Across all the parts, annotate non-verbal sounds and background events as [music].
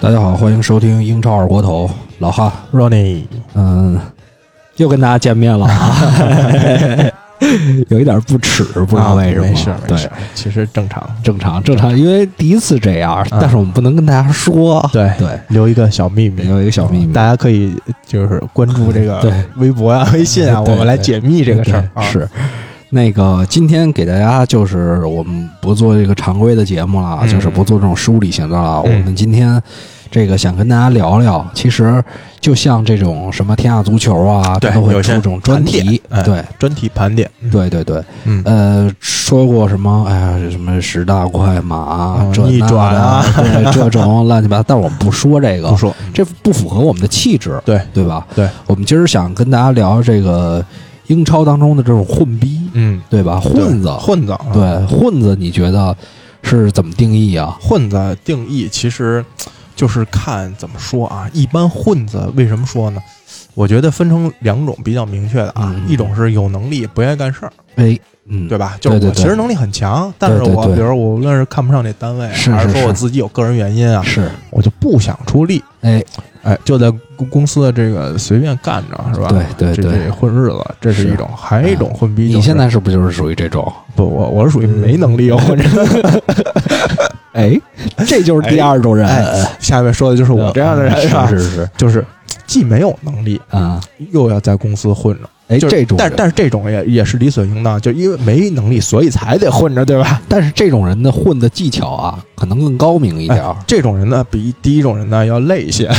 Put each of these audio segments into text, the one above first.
大家好，欢迎收听英超二锅头，老哈，Ronnie，嗯，又跟大家见面了啊，[laughs] [laughs] 有一点不耻，不知道为什么，啊没事没对。事，，其实正常。正常正常，因为第一次这样，但是我们不能跟大家说，啊对对，留一个小秘密，留一个小秘密。大家可以就是关注这个 [laughs] 微博啊、微信啊，我们来解密这个事儿是。那个，今天给大家就是我们不做这个常规的节目了，嗯。就是不做这种梳理型的了。嗯。我们今天这个想跟大家聊聊，其实就像这种什么天下足球啊，都会出这种专题，哎对专题盘点，对对对，嗯，呃，说过什么？哎呀，什么十大快马，逆转啊对，这种 [laughs] 乱七八糟。但是我们不说这个，不说，这不符合我们的气质，对对吧？对，我们今儿想跟大家聊这个英超当中的这种混逼，嗯，对吧？混子，混子，啊对混子，你觉得是怎么定义啊？混子定义其实就是看怎么说啊。一般混子为什么说呢？我觉得分成两种比较明确的啊，嗯一种是有能力不愿意干事儿，哎，嗯，对吧？就是对对对我其实能力很强，但是我对对对比如我无论是看不上这单位，还是说我自己有个人原因啊，是，我就不想出力，哎，哎，就在公公司的这个随便干着，是吧？对对这对这混日子，这是是一种，还有一种混逼、就是。你现在是不是就是属于这种？不，我我是属于没能力混着。[laughs] 哎，这就是第二种人，哎，下面说的就是我这样的人，吧？是是是，就是既没有能力，啊，又要在公司混着。哎，就是这种但但是这种也也是理所应当，就因为没能力，所以才得混着，[laughs] 对吧？但是这种人的混的技巧啊，可能更高明一点这种人呢，比第一种人呢要累一些，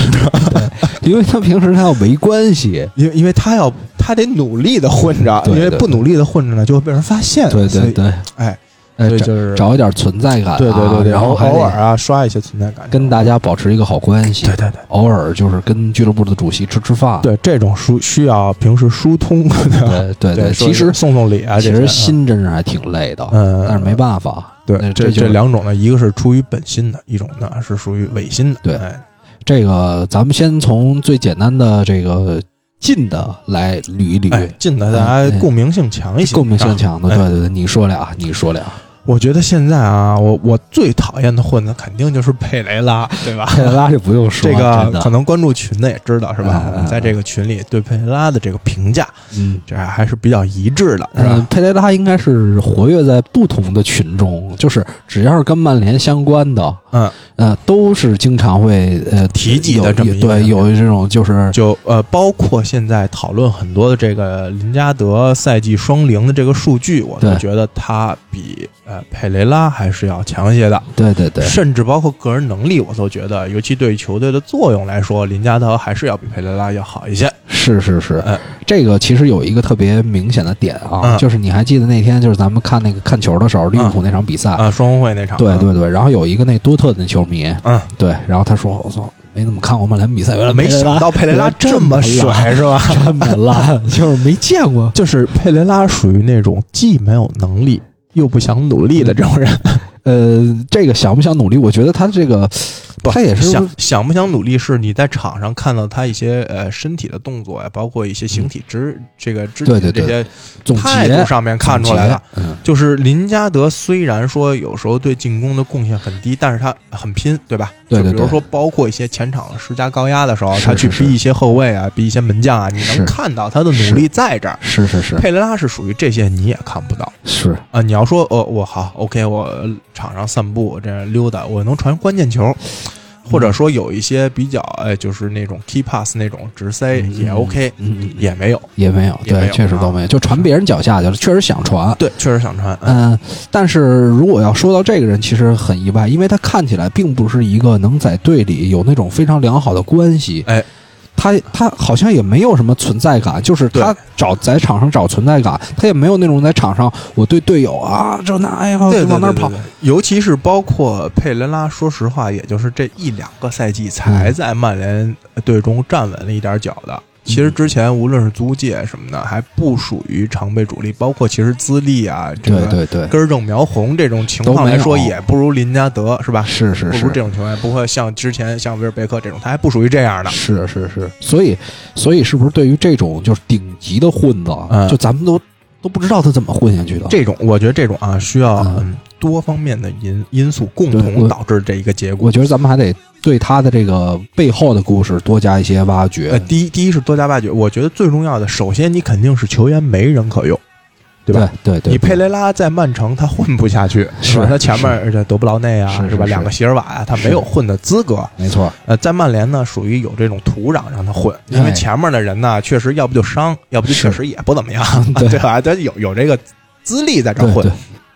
[laughs] 因为他平时他要没关系。因为因为他要他得努力的混着，因为不努力的混着呢，就会被人发现。对对对，哎，所以就是找一点存在感啊，对对对对，然后偶尔啊刷一些存在感，跟大家保持一个好关系。对对对偶尔就是跟俱乐部的主席吃吃饭。对，这种疏需要平时疏通，[laughs] 对对对对，其实送送礼啊，其实心真是还挺累的，嗯但是没办法。对这就是这两种呢，一个是出于本心的，一种呢是属于违心的。对哎这个咱们先从最简单的这个近的来捋一捋，哎，近的大哎家共鸣性强一些，共鸣性强的。哎对对对，你说俩，你说俩。我觉得现在啊，我我最讨厌的混子肯定就是佩雷拉，对吧？佩雷拉就不用说，这个可能关注群的也知道是吧？嗯我们在这个群里对佩雷拉的这个评价，嗯。这还是比较一致的，是嗯吧？，佩雷拉应该是活跃在不同的群中，就是只要是跟曼联相关的，嗯，呃，都是经常会呃提及的这么一个对，有这种就是就呃，包括现在讨论很多的这个林加德赛季双零的这个数据，我都觉得他比呃佩雷拉还是要强一些的。对对对，甚至包括个人能力，我都觉得，尤其对于球队的作用来说，林加德还是要比佩雷拉要好一些。是是是，哎这个其实有一个特别明显的点啊，嗯。就是你还记得那天就是咱们看那个看球的时候，利物浦那场比赛，啊，双红会那场，对对对，然后有一个那多特的球迷，嗯，对，然后他说我操，没怎么看过曼联比赛，原来没想到佩雷拉这么帅，是吧？这么烂，就是没见过。就是佩雷拉属于那种既没有能力又不想努力的这种人，呃，这个想不想努力？我觉得他这个，不他也是想想不想努力，是你在场上看到他一些呃身体的动作呀，包括一些形体肢、这个肢体的这些态度上面看出来的。嗯，就是林加德虽然说有时候对进攻的贡献很低，但是他很拼，对吧？对对对就比如说，包括一些前场施加高压的时候，他去逼一些后卫啊，逼一些门将啊，你能看到他的努力在这儿。是是是佩雷拉是属于这些你也看不到是，啊！你要说哦，我好，OK，我场上散步这样溜达，我能传关键球，或者说有一些比较哎，就是那种 key pass 那种直塞嗯也 OK，嗯嗯也没有。也没有，对，确实都没有，就传别人脚下去了，确实想传。对，确实想传。嗯嗯，但是如果要说到这个人，其实很意外，因为他看起来并不是一个能在队里有那种非常良好的关系。哎，他他好像也没有什么存在感，就是他找在场上找存在感，他也没有那种在场上我对队友啊这那哎呀往那儿跑，尤其是包括佩雷拉，说实话，也就是这一两个赛季才嗯。在曼联队中站稳了一点脚的。其实之前无论是租界什么的，还不属于常备主力，包括其实资历啊，这个对对对，根正苗红这种情况来说，也不如林加德是吧？是是是不如这种情况，不会像之前像威尔贝克这种，他还不属于这样的。是是是，所以所以是不是对于这种就是顶级的混子，嗯就咱们都都不知道他怎么混下去的？这种我觉得这种啊，需要多方面的因因素共同导致这一个结果我。觉得咱们还得对他的这个背后的故事多加一些挖掘。呃，第一第一是多加挖掘，我觉得最重要的，首先你肯定是球员没人可用，对吧？对对，你佩雷拉在曼城他混不下去，是吧？他前面而且德布劳内啊，吧？是是是两个席尔瓦啊，他没有混的资格。没错，呃，在曼联呢，属于有这种土壤让他混，因为哎前面的人呢，确实要不就伤，要不就确实也不怎么样，对 [laughs] 对吧？他有有这个资历在这混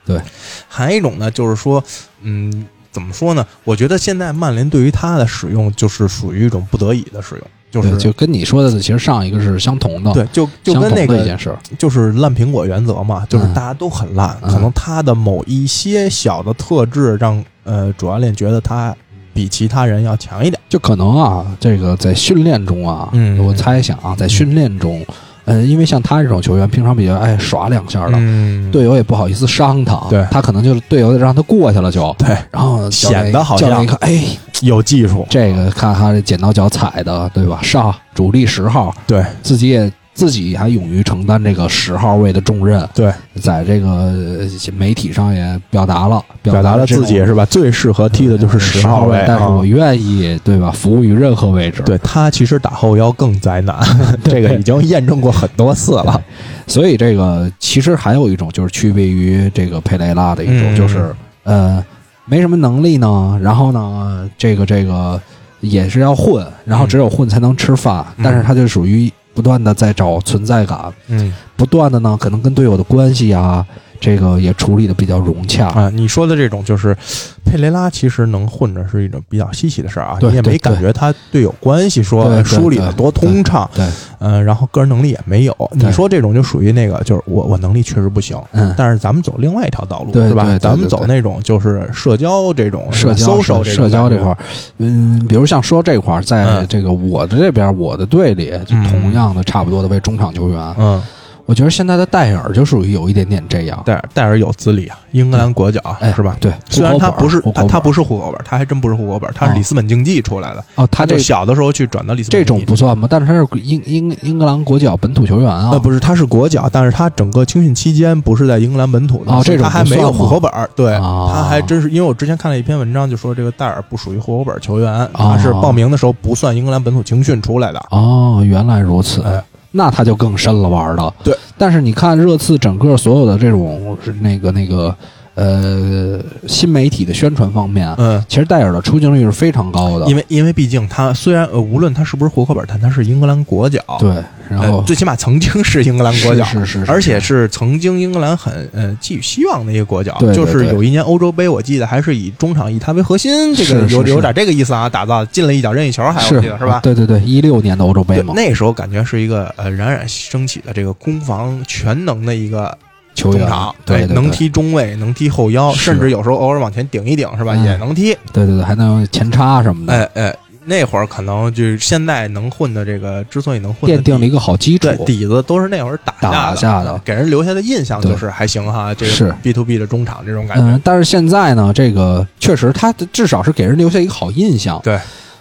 对对。还有一种呢，就是说，嗯，怎么说呢？我觉得现在曼联对于他的使用，就是属于一种不得已的使用，就是，就跟你说的，其实上一个是相同的，对，就就跟那个一件事儿。就是烂苹果原则嘛，就是嗯大家都很烂，嗯可能他的某一些小的特质让呃主教练觉得他比其他人要强一点。就可能啊，这个在训练中啊，嗯我猜想啊，在训练中，呃，因为像他这种球员，平常比较爱耍两下的，嗯，队友也不好意思伤他，对。他可能就是队友得让他过去了就，对，然后显得好像教练一看，哎，有技术，这个看他这剪刀脚踩的，对吧？上主力十号，对。自己也自己还勇于承担这个十号位的重任，对，在这个呃媒体上也表达了，表达了自己是吧？最适合踢的就是十号位，但是啊。我愿意，对吧？服务于任何位置，对他其实打后腰更灾难，[laughs] 这个已经验证过很多次了。所以这个其实还有一种就是区别于这个佩雷拉的一种，嗯。就是呃没什么能力呢，然后呢这个这个也是要混，然后只有混才能吃饭，嗯。但是他就属于不断的在找存在感，嗯。不断的呢可能跟队友的关系啊，这个也处理的比较融洽。啊，你说的这种就是佩雷拉，其实能混着是一种比较稀奇的事儿啊，你也没感觉他队友关系说梳理的多通畅，对，嗯，然后个人能力也没有。你说这种就属于那个，就是我我能力确实不行，嗯，但是咱们走另外一条道路是吧？对对对咱们走那种就是社交这种社交社社交这块儿，嗯，比如像说这块儿，在嗯。这个我的这边，我的队里，同样的差不多的为中场球员，嗯，我觉得现在的戴尔就属于有一点点这样，戴尔戴尔有资历啊，英格兰国脚哎是吧？对，虽然他不是他他不是是户口本，他还真不是户口本，他是哦里斯本竞技出来的。哦，他就小的时候去转到里斯本这种不算吗？但是他是英英英格兰国脚本土球员啊，呃，不是，他是国脚，但是他整个青训期间不是在英格兰本土的，哦这种他还没有户口本儿。对，哦他还真是，因为我之前看了一篇文章，就说这个戴尔不属于户口本球员，哦他是报名的时候不算英格兰本土青训出来的。哦，原来如此，哎那他就更深了玩的。对，但是你看热刺整个所有的这种是那个那个呃新媒体的宣传方面，嗯，其实戴尔的出镜率是非常高的。因为因为毕竟他虽然呃，无论他是不是户口本儿，但他是英格兰国脚，对，然后呃最起码曾经是英格兰国脚。是是是，而且是曾经英格兰很呃寄予希望的一个国脚，对对就是有一年欧洲杯，我记得还是以中场以他为核心，这个有有点这个意思啊，打造进了一脚任意球，还我记得是吧？对对对，一六年的欧洲杯对，嘛，那时候感觉是一个呃冉冉升起的这个攻防全能的一个球员中场，对能踢中卫，能踢后腰，甚至有时候偶尔往前顶一顶，是吧？嗯也能踢。对对对，还能前插什么的，哎哎，那会儿可能就是现在能混的这个，之所以能混的奠定了一个好基础对。底子都是那会儿打打下下的给人留下的印象就是还行哈，这是个 B to B 的中场这种感嗯觉。，但是现在呢，这个确实他至少是给人留下一个好印象。对，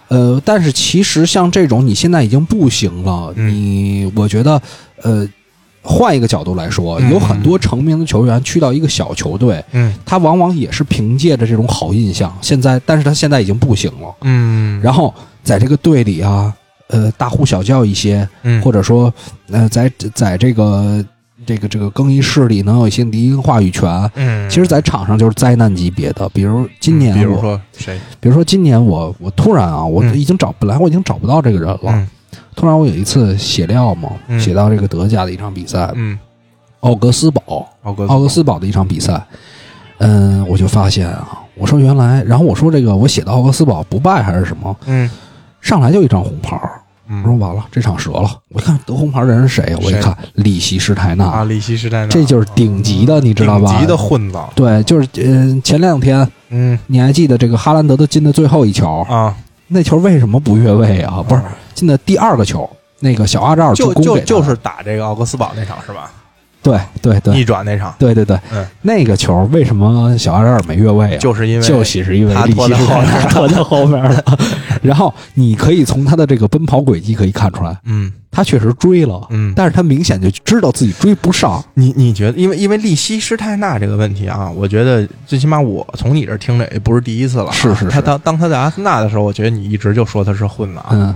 呃，但是其实像这种你现在已经不行了，嗯你我觉得，呃，换一个角度来说，嗯有很多成名的球员去到一个小球队，嗯他往往也是凭借着这种好印象，现在，但是他现在已经不行了。嗯，然后在这个队里啊，呃，大呼小叫一些，嗯或者说，呃，在在这个这个这个更衣室里能有一些离音话语权。嗯，其实，在场上就是灾难级别的，比如今年我，比如说谁？比如说今年我我突然啊，我嗯已经找本来我已经找不到这个人了，嗯突然我有一次写料嘛，嗯。写到这个德甲的一场比赛，嗯，奥格斯堡，奥格奥格斯堡的一场比赛，嗯，我就发现啊，我说原来，然后我说这个我写的奥格斯堡不败还是什么，嗯。上来就一张红牌儿，嗯。我说完了，这场折了。我一看得红牌的人是谁，我一看里希施泰纳，啊，里希施泰纳，这就是顶级的，你知道吧？顶级的混子。对，就是嗯，前两天嗯。你还记得这个哈兰德的进的最后一球，啊，那球为什么不越位啊？不是进的第二个球，那个小阿扎尔助就就给他就是打这个奥格斯堡那场是吧？对对对逆转那场，对对对，嗯，那个球为什么小阿扎尔没越位啊？就是因为就喜是因为他利拖在后面 [laughs] 拖在后面了。[laughs] 然后你可以从他的这个奔跑轨迹可以看出来，嗯他确实追了，嗯但是他明显就知道自己追不上。你你觉得，因为因为利希施泰纳这个问题啊，我觉得最起码我从你这儿听着也不是第一次了啊。是是是他当当他在阿森纳的时候，我觉得你一直就说他是混的啊。嗯，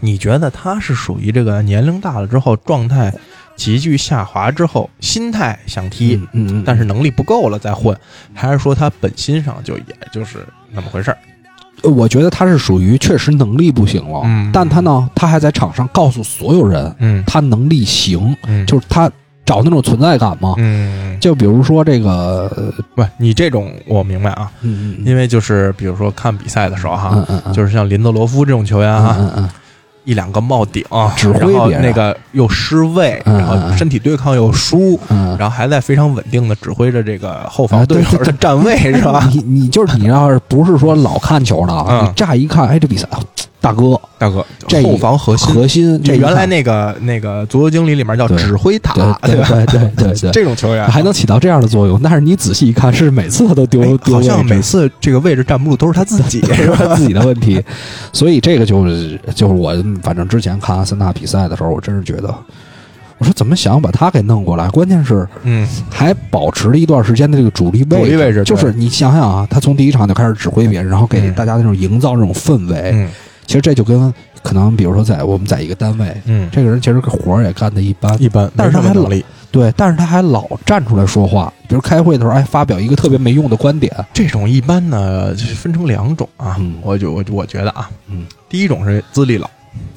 你觉得他是属于这个年龄大了之后状态急剧下滑之后，心态想踢，嗯嗯，但是能力不够了再混，还是说他本心上就也就是那么回事儿？呃我觉得他是属于确实能力不行了，嗯。但他呢，他还在场上告诉所有人嗯。他能力行，嗯。就是他找那种存在感嘛。嗯，就比如说这个，呃不，你这种我明白啊，嗯嗯因为就是比如说看比赛的时候哈，嗯嗯嗯，就是像林德罗夫这种球员嗯啊，嗯嗯一两个帽顶，指挥那个又失位，嗯然后身体对抗又输，嗯，然后还在非常稳定的指挥着这个后防队友的站位，是吧？你你就是你要是不是说老看球的啊，嗯。你乍一看，哎，这比赛，大哥，大哥，这后防核心，核心，这原来那个那个足球经理里面叫指挥塔，对对吧？对对这种球员。还能起到这样的作用，但是你仔细一看，是每次他都丢哎丢好像每次这个位置站不住都是他自己，[laughs] 是吧？自己的问题，所以这个就是就是我反正之前看阿森纳比赛的时候，我真是觉得，我说怎么想把他给弄过来？关键是嗯。还保持了一段时间的这个主力位置，主力位置就是你想想啊，他从第一场就开始指挥别人，然后给嗯。大家那种营造这种氛围。嗯其实这就跟可能比如说在我们在一个单位，嗯，这个人其实活儿也干的一般，一般，但是他还没什么能力。对，但是他还老站出来说话，比如开会的时候，哎，发表一个特别没用的观点，这种一般呢，就是分成两种啊嗯，我就我我觉得啊，嗯，第一种是资历老，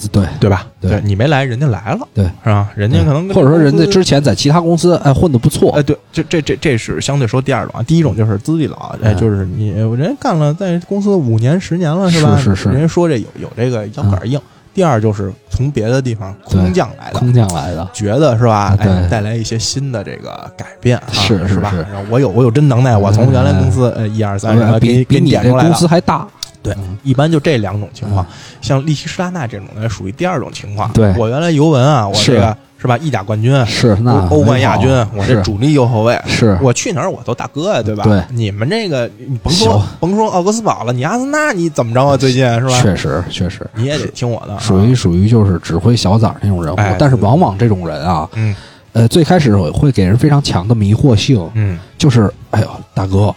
对，对吧？对你没来，人家来了，对，是吧？人家可能或者说人家之前在其他公司哎混的不错，哎，对，这这这这是相对说第二种啊。第一种就是资历老，哎，嗯就是你人家干了在公司五年十年了是，吧？是是是人家说这有有这个腰杆硬。第二就是从别的地方空降来的，空降来的，觉得是吧？对哎，带来一些新的这个改变啊，是是吧我有我有真能耐，我从原来公司呃一二三什么给给点出来了司还大，对嗯，一般就这两种情况嗯。像利希施拉纳这种呢，属于第二种情况。对。我原来尤文啊，我这个是吧，意甲冠军，是那欧冠亚军，我这是。主力右后卫，是。我去哪儿我都大哥呀，对吧？对。你们这个你甭说甭说奥格斯堡了，你阿森纳你怎么着啊？最近是吧？确实确实。你也得听我的啊，属于属于就是指挥小崽儿那种人物哎，但是往往这种人啊，嗯。呃，最开始会给人非常强的迷惑性，嗯。就是哎呦大哥，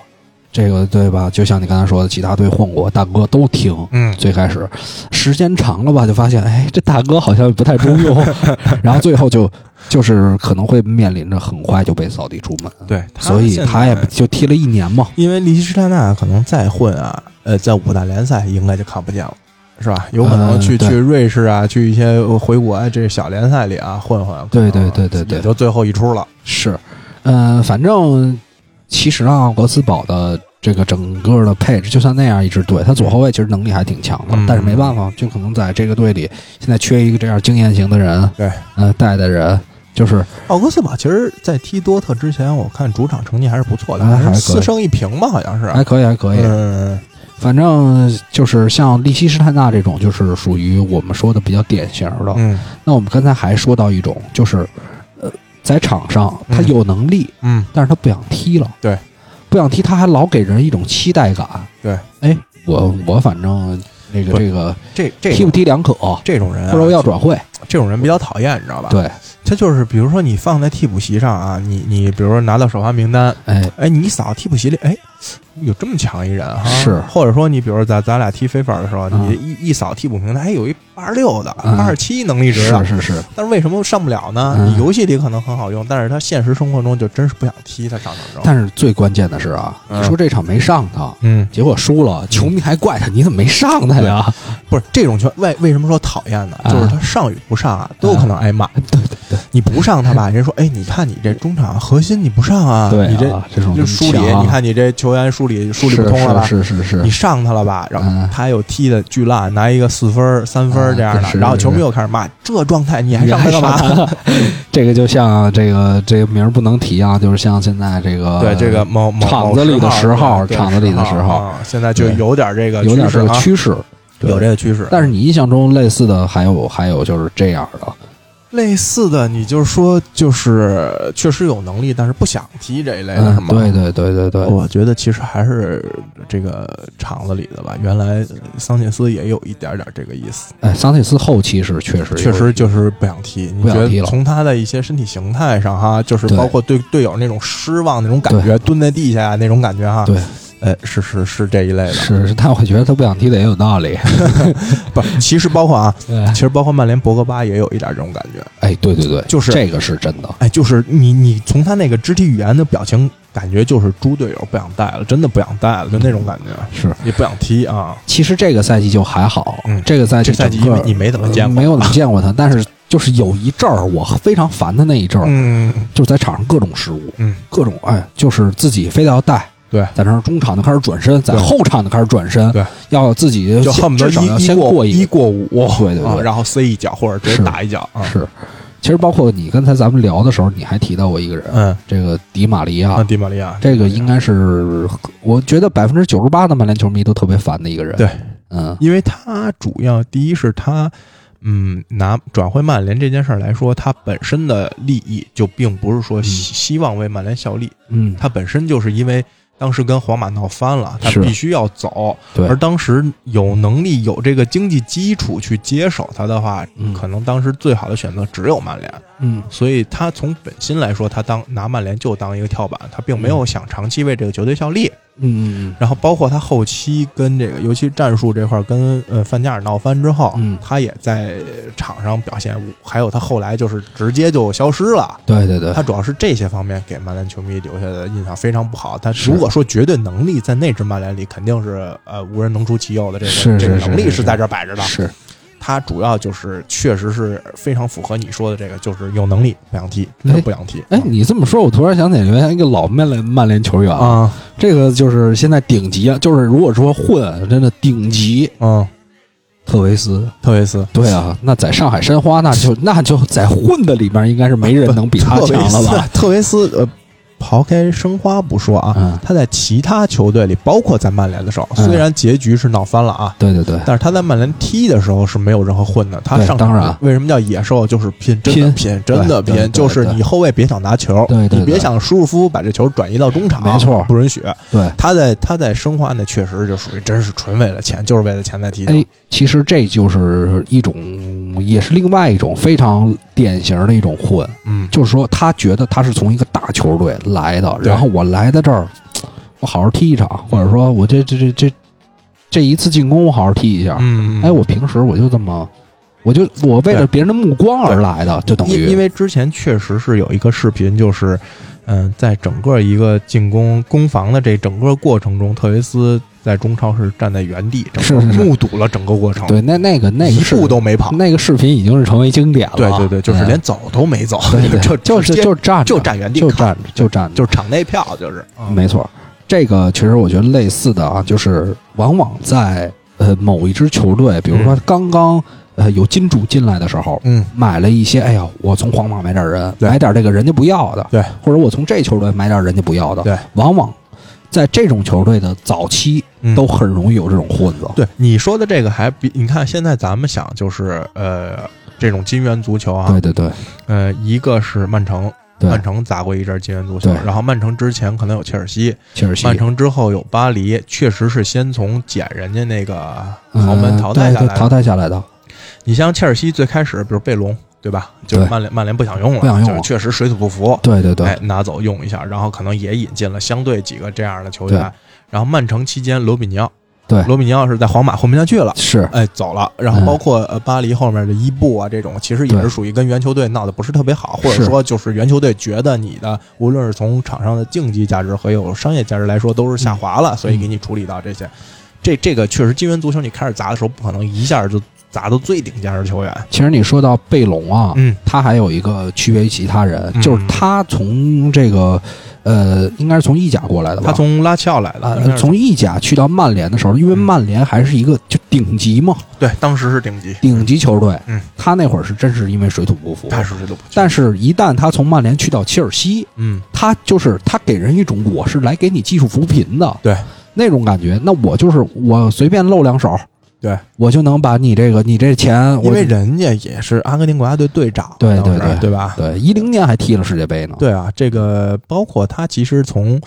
这个对吧？就像你刚才说的，其他队混过，大哥都听。嗯，最开始时间长了吧，就发现哎，这大哥好像不太中用，[laughs] 然后最后就就是可能会面临着很快就被扫地出门，对，所以他也就踢了一年嘛。因为利希施泰纳可能再混啊，呃，在五大联赛应该就看不见了。是吧？有可能去、去瑞士啊，去一些回国啊，这小联赛里啊混混。对对对对对也就最后一出了。是，呃，反正其实啊，奥格斯堡的这个整个的配置，就算那样一支队，他左后卫其实能力还挺强的，嗯但是没办法，就可能在这个队里现在缺一个这样经验型的人，对，呃，带的人，就是奥格斯堡其实，在踢多特之前，我看主场成绩还是不错的，哎还可以四胜一平吧，好像是。还可以，还可以。嗯，反正就是像利希施泰纳这种，就是属于我们说的比较典型的。嗯那我们刚才还说到一种，就是呃，在场上他嗯有能力，嗯，但是他不想踢了。对，不想踢，他还老给人一种期待感。对，哎，我我反正那个这个这这踢不踢两可，这种人、啊，或者我要转会。这种人比较讨厌，你知道吧？，对，他就是比如说你放在替补席上啊，你你比如说拿到首发名单，哎，哎，你一扫替补席里，哎，有这么强一人哈，是或者说你比如咱咱俩踢非法的时候，嗯你一一扫替补名单，哎，有一八十六的、嗯八十七能力值的，是是是，但是为什么上不了呢？嗯你游戏里可能很好用，但是他现实生活中就真是不想踢他上场中。但是最关键的是啊，嗯你说这场没上他，嗯，结果输了，球迷还怪他，你怎么没上他呀？不是这种球为为什么说讨厌呢？啊就是他上与不上啊，都有可能挨骂。对对对，你不上他吧，人家说，哎，你看你这中场核心你不上啊，对啊你这这种就梳理，你看你这球员梳理梳理不通了吧？是是是是你，上他了吧，然后嗯他又踢的巨烂，拿一个四分、三分这样的，是然后球迷又开始骂，这状态你还上他干嘛？这个就像这个这个名儿不能提啊，就是像现在这个对这个某某场子里的某十号对场子里的十号啊现在就有点这个有点这个趋势。有这个趋势。但是你印象中类似的还有还有就是这样的，类似的，你就是说，就是确实有能力，但是不想踢这一类的，是嗯，吗？对对对对对，我觉得其实还是这个厂子里的吧。原来桑切斯也有一点点这个意思，哎，桑切斯后期是确实确实就是不想踢。你觉得从他的一些身体形态上哈，就是包括对队友那种失望那种感觉，蹲在地下那种感觉哈，对，哎，是是是这一类的。是是，但我觉得他不想踢的也有道理。[laughs] 不，其实包括啊，其实包括曼联博格巴也有一点这种感觉。哎，对对对，就是这个是真的。哎，就是你你从他那个肢体语言的表情，感觉就是猪队友不想带了，真的不想带了，就那种感觉，是，也不想踢啊。其实这个赛季就还好，嗯这个赛季这赛季因为你没怎么见过没有怎么见过他，但是就是有一阵儿我非常烦的那一阵儿，嗯就是在场上各种失误，嗯，各种哎，就是自己非得要带。对。在那儿中场就开始转身，在后场就开始转身，对，要自己就恨不得一过一过五，对对对。啊然后塞一脚或者直接打一脚啊。是。其实包括你刚才咱们聊的时候，你还提到过一个人，嗯，这个迪玛利亚。啊，，迪玛利亚，这个应该是我觉得百分之九十八的曼联球迷都特别烦的一个人。对，嗯，因为他主要第一是他。嗯，拿转会曼联这件事儿来说，他本身的利益就并不是说希希望为曼联效力，嗯，他本身就是因为当时跟皇马闹翻了，他必须要走，对。而当时有能力、有这个经济基础去接手他的话，嗯。可能当时最好的选择只有曼联。嗯。所以他从本心来说，他当拿曼联就当一个跳板，他并没有想长期为这个球队效力。嗯嗯然后包括他后期跟这个，尤其战术这块儿跟呃范加尔闹翻之后，嗯。他也在场上表现，还有他后来就是直接就消失了。对对对。他，主要是这些方面给曼联球迷留下的印象非常不好。他是。如果说绝对能力在那支曼联里，肯定是呃无人能出其右的这个是这个能力是。在这儿摆着的。是他主要就是确实是非常符合你说的这个，就是有能力不想踢，真的不想踢。哎，你这么说，我突然想起原来一个老曼联曼联球员，啊，这个就是现在顶级啊，就是如果说混，真的顶级，嗯，特维斯。特维斯对啊，那在上海申花，那就那就在混的里边，应该是没人能比他强了吧？？特维斯呃，抛开申花不说啊，嗯，他在其他球队里，包括在曼联的时候，嗯虽然结局是闹翻了啊。对对对，但是他在曼联踢的时候是没有任何混的，他对上场当然为什么叫野兽？就是拼，真的拼拼，真的拼，对对对就是你后卫别想拿球，对对对你别想舒舒服服把这球转移到中场，没错不允许。对。他在他在申花那确实就属于真是纯为了钱，就是为了钱在踢球。哎，其实这就是一种，也是另外一种非常典型的一种混，嗯，就是说他觉得他是从一个大球队来的，然后我来到这儿，我好好踢一场，或者说我这这这这这一次进攻我好好踢一下。嗯，哎，我平时我就这么，我就我为了别人的目光而来的，就等于因因为之前确实是有一个视频，就是，嗯、在整个一个进攻攻防的这整个过程中，特维斯在中超是站在原地，整个是是是目睹了整个过程，对那那个那一步都没跑。那个视频已经是成为经典了。对对对，就是嗯连走都没走，[laughs] 就就是就站就站原地就站着就站着，就是场内票，就是没错，这个其实我觉得类似的啊，就是往往在呃某一支球队，比如说刚刚呃有金主进来的时候，嗯，买了一些，哎呀，我从皇马买点人，买点这个人家不要的，对，或者我从这球队买点人家不要的，对，往往在这种球队的早期嗯。都很容易有这种混子，对你说的这个还比你看现在咱们想就是呃这种金元足球啊，对对对。呃一个是曼城。曼城砸过一阵金元足球，然后曼城之前可能有切尔西，切尔西。曼城之后有巴黎，确实是先从捡人家那个嗯豪门淘汰下来淘汰下来的，你像切尔西最开始，比如贝隆，对吧？就是曼联曼联不想用了，不想用了就是确实水土不服，对对对。哎，拿走用一下，然后可能也引进了相对几个这样的球员对。然后曼城期间，罗比尼奥，对。罗比尼奥是在皇马混不下去了。是，哎，走了，然后嗯。包括呃巴黎后面的伊布啊，这种其实也是属于跟原球队闹得不是特别好，或者说就是原球队觉得你的无论是从场上的竞技价值和有商业价值来说都是下滑了，所以给你处理到这些。这这个确实，金元足球你开始砸的时候，不可能一下就砸到最顶尖的球员。其实你说到贝隆啊，嗯他还有一个区别于其他人，嗯就是他从这个呃，应该是从意甲过来的吧？他从拉齐奥来的，呃从意甲去到曼联的时候，因为嗯曼联还是一个就顶级嘛，对当时是顶级，顶级球队。嗯，他那会儿是真是因为水土不服，他是水土不但是一旦他从曼联去到切尔西，嗯他就是他给人一种我是来给你技术扶贫的对那种感觉。那我就是我随便露两手，对，我就能把你这个你这钱，因为人家也是阿根廷国家队队长，对对对对吧？对一零年还踢了世界杯呢。对啊，这个包括他其实从，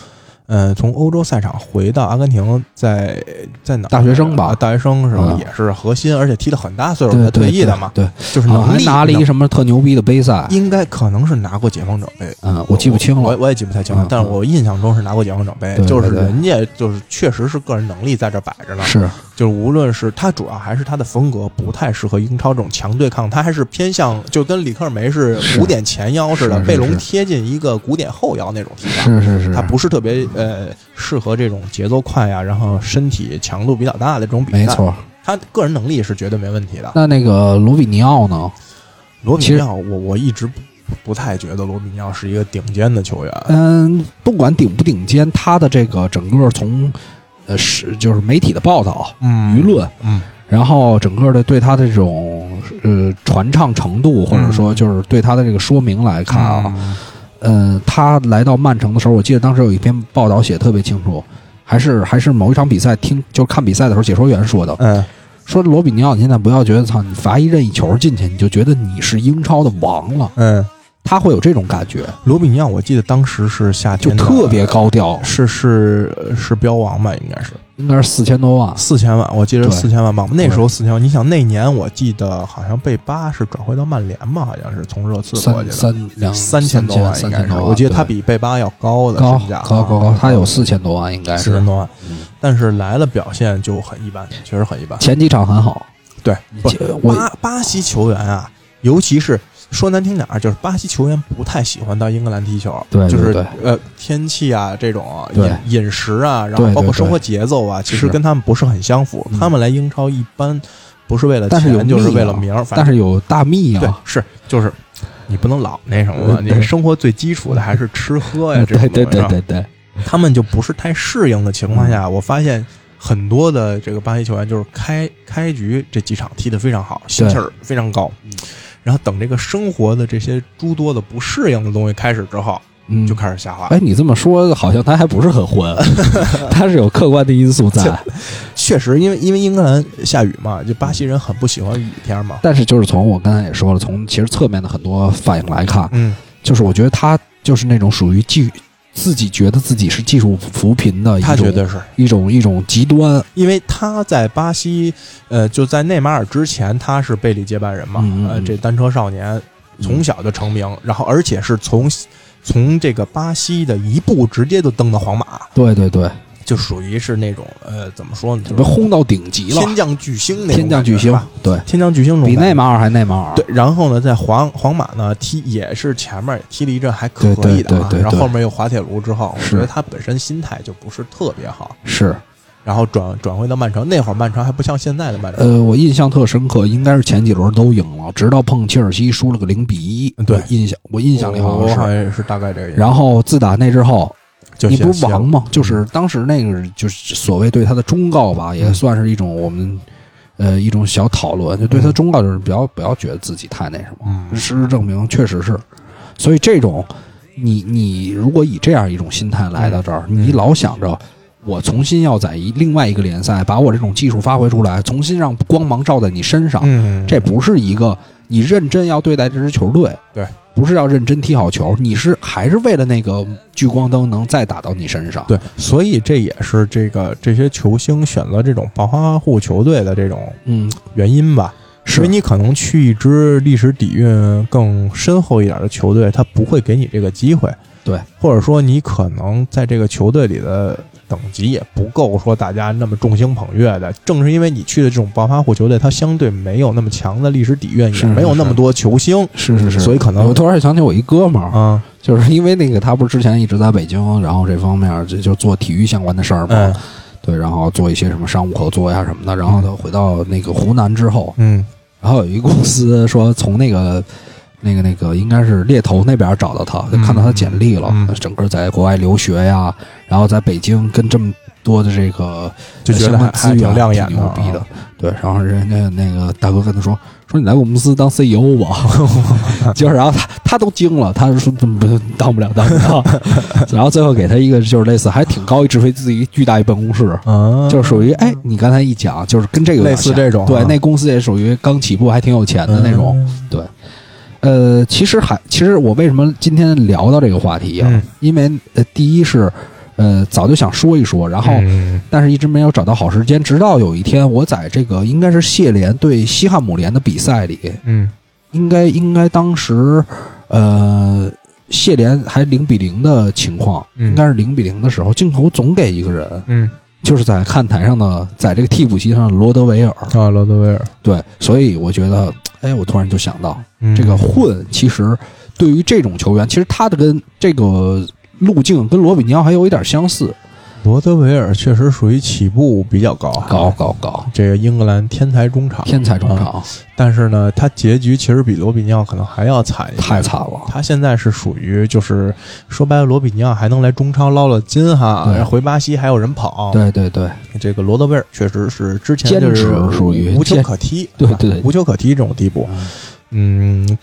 呃，从欧洲赛场回到阿根廷在，在哪儿？大学生吧。啊大学生是吧？嗯也是核心，而且踢了很大岁数才退役的嘛，对，就是还能力能拿了一什么特牛逼的杯赛？应该可能是拿过解放者杯，嗯，我记不清了。我我也记不太清了嗯，但是我印象中是拿过解放者杯，对就是人家就是确实是个人能力在这摆着呢，是，就是无论是他主要还是他的风格不太适合英超这种强对抗，他还是偏向就跟里克尔梅是是。古典前腰似的，贝隆贴近一个古典后腰那种踢法，是是是，他不是特别呃适合这种节奏快呀，然后身体强度比较大的这种比赛。没，错。他个人能力是绝对没问题的。那那个罗比尼奥呢？罗比尼奥，我我一直不不太觉得罗比尼奥是一个顶尖的球员。嗯，不管顶不顶尖，他的这个整个从呃是就是媒体的报道、嗯舆论，嗯然后整个的对他的这种呃传唱程度，或者说嗯就是对他的这个说明来看啊，嗯呃，他来到曼城的时候，我记得当时有一篇报道写得特别清楚，还是还是某一场比赛听就看比赛的时候，解说员说的，嗯，说罗比尼奥，你现在不要觉得操你罚一任意球进去，你就觉得你是英超的王了，嗯，他会有这种感觉，罗比尼奥，我记得当时是夏就天就特别，高调，是是是标王吧？应该是应该是四千多万，四千万，我记得对。四千万镑。那时候四千万，你想那年我记得好像贝巴是转会到曼联嘛，好像是从热刺过去三的。三两三千多万应该是，我记得他比贝巴要高的高身价，高高高，他有四四千多万，应该是。四千多万，嗯。但是来了表现就很一般，确实很一般。前几场很好，对，不巴巴西球员啊，尤其是说难听点儿，就是巴西球员不太喜欢到英格兰踢球，对对就是呃天气啊这种饮饮食啊，然后包括生活节奏啊，其实跟他们不是很相符。嗯。他们来英超一般不是为了但是就是为了名儿，但是有大蜜对啊，是就是。你不能老那什么嘛，你生活最基础的还是吃喝呀，[laughs] 这对对种东西是吧？对对。对，他们就不是太适应的情况嗯。下，我发现很多的这个巴西球员就是开开局这几场踢得非常好，心气儿非常高。嗯，然后等这个生活的这些诸多的不适应的东西开始之后，嗯，就开始下滑。哎，你这么说好像他还不是很混，[laughs] 他是有客观的因素在，确实，因为因为英格兰下雨嘛，就巴西人很不喜欢雨天嘛。但是就是从我刚才也说了，从其实侧面的很多反应来看，嗯，就是我觉得他就是那种属于技自己觉得自己是技术扶贫的一种他觉得是。一种一种极端，因为他在巴西，呃，就在内马尔之前，他是贝利接班人嘛，呃，这单车少年从小就成名，然后而且是从从这个巴西的一步直接就登到皇马，对对对，就属于是那种呃，怎么说呢，就是被轰到顶级了，天降巨星那种天降巨星对，天降巨星那种比内马尔还内马尔，对，然后呢，在皇皇马呢踢也是前面踢了一阵还可以的对对对啊，对。然后后面又滑铁卢之后，我觉得他本身心态就不是特别好，是，然后转转回到曼城，那会儿曼城还不像现在的曼城，呃，我印象特深刻，应该是前几轮都赢了，直到碰切尔西输了个零比一，对。印象我印象里好像是。大概这个样。然后自打那之后，就你不是歇了王吗？就是当时那个，就是所谓对他的忠告吧，也嗯算是一种我们呃一种小讨论，就对他忠告就是不要不要觉得自己太那什么。嗯事实证明确实是，所以这种你你如果以这样一种心态来到这儿，嗯你老想着。我重新要在一另外一个联赛把我这种技术发挥出来，重新让光芒照在你身上，嗯，这不是一个你认真要对待这支球队，对，不是要认真踢好球，你是还是为了那个聚光灯能再打到你身上，对，所以这也是这个这些球星选择这种暴发户球队的这种嗯，原因吧。是因为你可能去一支历史底蕴更深厚一点的球队，他不会给你这个机会。对，或者说你可能在这个球队里的等级也不够说大家那么众星捧月的。正是因为你去的这种暴发户球队，它相对没有那么强的历史底蕴，也没有那么多球星。是是是，所以可能我突然想起我一哥们儿，啊，就是因为那个他不是之前一直在北京，然后这方面就就做体育相关的事儿嘛，嗯对，然后做一些什么商务合作呀什么的，然后他回到那个湖南之后，嗯然后有一公司说从那个那个那个应该是猎头那边找到他，就看到他简历了，嗯。整个在国外留学呀，然后在北京跟这么多的这个就觉得相关还资源挺亮眼的牛逼的啊。对，然后人家那个大哥跟他说说你来我们公司当 CEO 吧，[laughs] 就是然后他他都惊了，他说怎么不当不了当不了，[laughs] 然后最后给他一个就是类似还挺高一直飞自己巨大一办公室，啊。就是属于哎，你刚才一讲就是跟这个类似这种。啊对，那公司也属于刚起步还挺有钱的那种，对。呃，其实还其实我为什么今天聊到这个话题啊？嗯。因为呃，第一是呃早就想说一说，然后、嗯。但是一直没有找到好时间，直到有一天我在这个应该是谢联对西汉姆联的比赛里，嗯。应该应该当时呃谢联还零比零的情况，嗯。应该是零比零的时候，镜头总给一个人，嗯就是在看台上的，在这个替补席上的罗德维尔。啊，罗德维尔，对，所以我觉得，哎，我突然就想到，嗯。这个混其实对于这种球员，其实他的跟这个路径跟罗比尼奥还有一点相似，罗德维尔确实属于起步比较高，高高高，这个英格兰天才中场，天才中场，但是呢，他结局其实比罗比尼奥可能还要惨一点，太惨了。他现在是属于就是说白了，罗比尼奥还能来中超捞了金哈，然后回巴西还有人跑。，对对对，这个罗德维尔确实是之前就是属于无球可踢，对啊对对。无球可踢这种地步。嗯，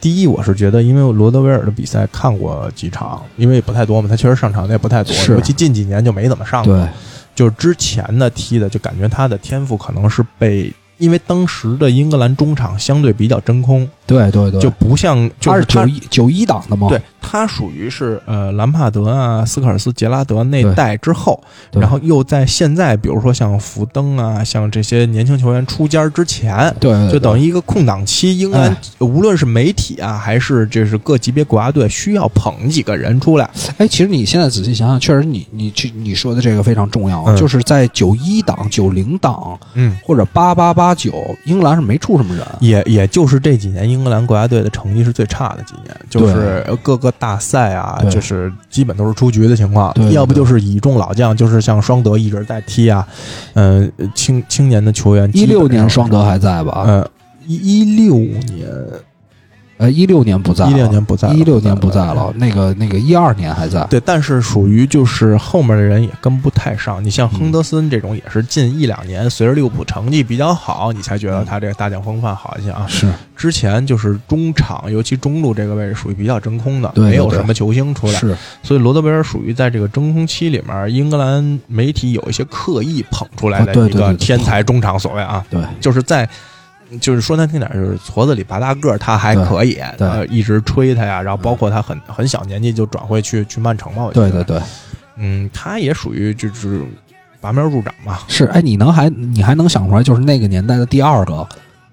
第一我是觉得，因为罗德威尔的比赛看过几场，因为不太多嘛，他确实上场的也不太多，尤其近几年就没怎么上过。对，就是之前的踢的，就感觉他的天赋可能是被，因为当时的英格兰中场相对比较真空，对对对，就不像就他是九一九一档的嘛，对，他属于是呃兰帕德啊、斯科尔斯、杰拉德那对。代之后，然后又在现在，比如说像福登啊，像这些年轻球员出尖儿之前，对，对就等于于一个空档期。英格兰哎。无论是媒体啊，还是这是各级别国家队，需要捧几个人出来。哎，其实你现在仔细想想，确实你你去你说的这个非常重要，嗯。就是在九一档、九零档嗯，或者八八八九，英格兰是没出什么人，也也就是这几年英格兰国家队的成绩是最差的几年，就是各个大赛啊，就是基本都是出局的情况要不就是倚重老将，就是像双德一直在踢啊，嗯、青青年的球员一六年双双德还在吧？呃，一一六年，呃，一六年不在了，一六年不在了，一六年不在了。那个那个一二年还在，对，但是属于就是后面的人也跟不太上。你像亨德森这种，也是近一两年随着利物浦成绩比较好，你才觉得他这个大将风范好一些啊。是之前就是中场，尤其中路这个位置属于比较真空的，对没有什么球星出来。是，所以罗德维尔属于在这个真空期里面，英格兰媒体有一些刻意捧出来的一个天才中场，所谓啊，对就是在。就是说难听点，就是矬子里拔大个儿，他还可以，一直吹他呀，然后包括他很很小年纪就转会去去曼城嘛，我记得对对对，嗯，他也属于就是拔苗助长嘛，是。哎，你能还你还能想出来，就是那个年代的第二个，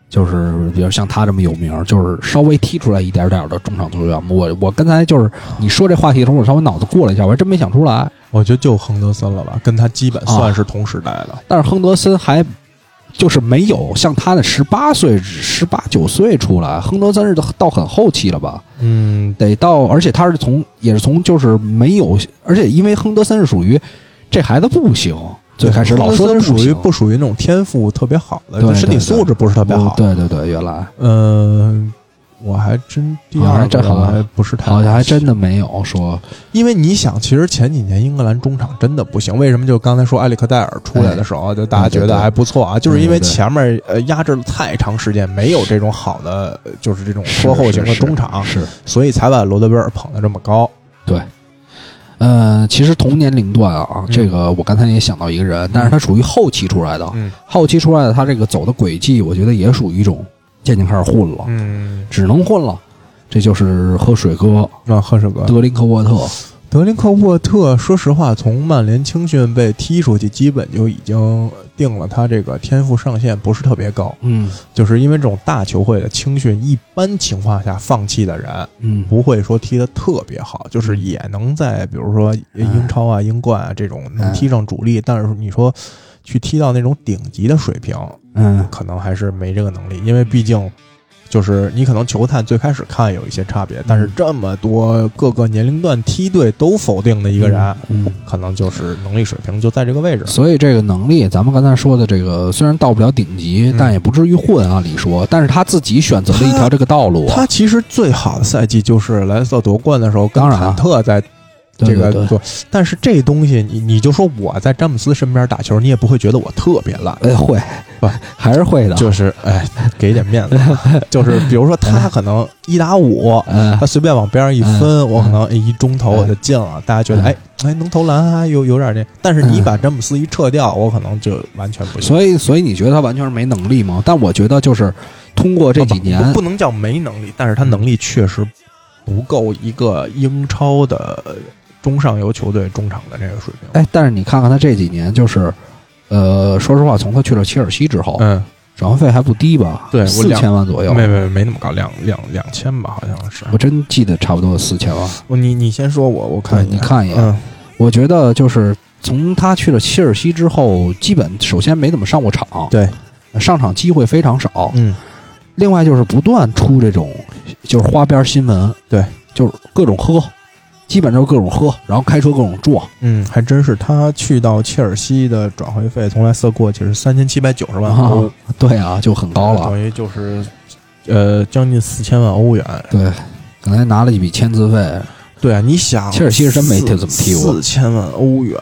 就是比如像他这么有名，就是稍微踢出来一点点的中场球员吗？我我刚才就是你说这话题的时候，我稍微脑子过了一下，我还真没想出来。我觉得就亨德森了吧，跟他基本啊算是同时代的。但是亨德森还就是没有像他的十八岁、十八九岁出来，亨德森是到很后期了吧？嗯，得到，而且他是从也是从就是没有，而且因为亨德森是属于这孩子不行，最开始老说他他属于不属于那种天赋特别好的，身体素质不是特别好。对对对，原来嗯，我还真第好二个我像真好像还不是太好像还真的没有说因为你想，其实前几年英格兰中场真的不行。为什么？就刚才说埃里克戴尔出来的时候，就大家觉得还不错啊，就是因为前面呃压制了太长时间，没有这种好的，呃就是这种拖后型的中场，是。所以才把罗德威尔捧得这么高。对，呃，其实同年龄段啊，嗯这个我刚才也想到一个人，但是他属于后期出来的，嗯后期出来的他这个走的轨迹，我觉得也属于一种渐渐开始混了，嗯，只能混了。这就是喝水哥啊，喝水哥。德林克沃特，德林克沃特，说实话，从曼联青训被踢出去，基本就已经定了他这个天赋上限不是特别高，嗯。就是因为这种大球会的青训，一般情况下放弃的人嗯，不会说踢得特别好，就是也能在比如说英超啊、英冠啊这种能踢上主力，但是你说去踢到那种顶级的水平，嗯可能还是没这个能力，因为毕竟。就是你可能球探最开始看有一些差别，但是这么多各个年龄段梯队都否定的一个人，嗯。可能就是能力水平就在这个位置。所以这个能力，咱们刚才说的这个，虽然到不了顶级，嗯但也不至于混。啊。李说，但是他自己选择了一条这个道路啊。他其实最好的赛季就是莱斯特夺冠的时候，跟当然啊这个做，但是这东西你你就说我在詹姆斯身边打球，你也不会觉得我特别烂，哎，会不还是会的，就是哎，给点面子，[laughs] 就是比如说他可能一打五，嗯。他随便往边上一分，嗯。我可能哎一中投我就进了，大家觉得嗯。哎哎能投篮啊有有点这，但是你把詹姆斯一撤掉，我可能就完全不行。所以所以你觉得他完全是没能力吗？但我觉得就是通过这几年不不能叫没能力，但是他能力确实不够一个英超的中上游球队中场的这个水平。哎，但是你看看他这几年，就是，呃，说实话，从他去了切尔西之后，嗯，转会费还不低吧？对四两千万左右。没没没那么高，两两两千吧，好像是。我真记得差不多四千万。你你先说我，我看你看一眼嗯我觉得就是从他去了切尔西之后，基本首先没怎么上过场，对，上场机会非常少。嗯，另外就是不断出这种就是花边新闻，对，就是各种喝，基本就是各种喝，然后开车各种撞。嗯，还真是，他去到切尔西的转会费从莱斯特过去是三千七百九十万欧，啊，对啊，就很高了。等于就是呃将近四千万欧元。对，可能还拿了一笔签字费。对啊，你想，切尔西是真没怎么踢过四千万欧元。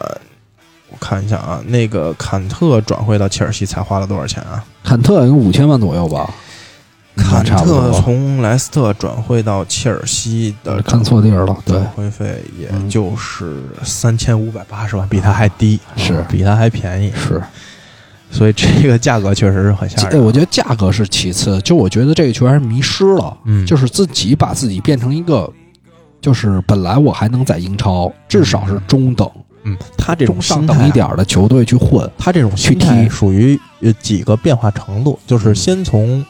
我看一下啊，那个坎特转会到切尔西才花了多少钱啊？坎特有五千万左右吧，坎特从莱斯特转会到切尔西的看错地儿了。对转，会费也嗯就是三千五百八十万，比他还低，是嗯比他还便宜，是。所以这个价格确实是很吓哎，人。我觉得价格是其次，就我觉得这个球员迷失了，嗯就是自己把自己变成一个，就是本来我还能在英超至少是中等、嗯，他这种中上等一点儿的球队去混。他这种去踢属于呃几个变化程度，就是先从。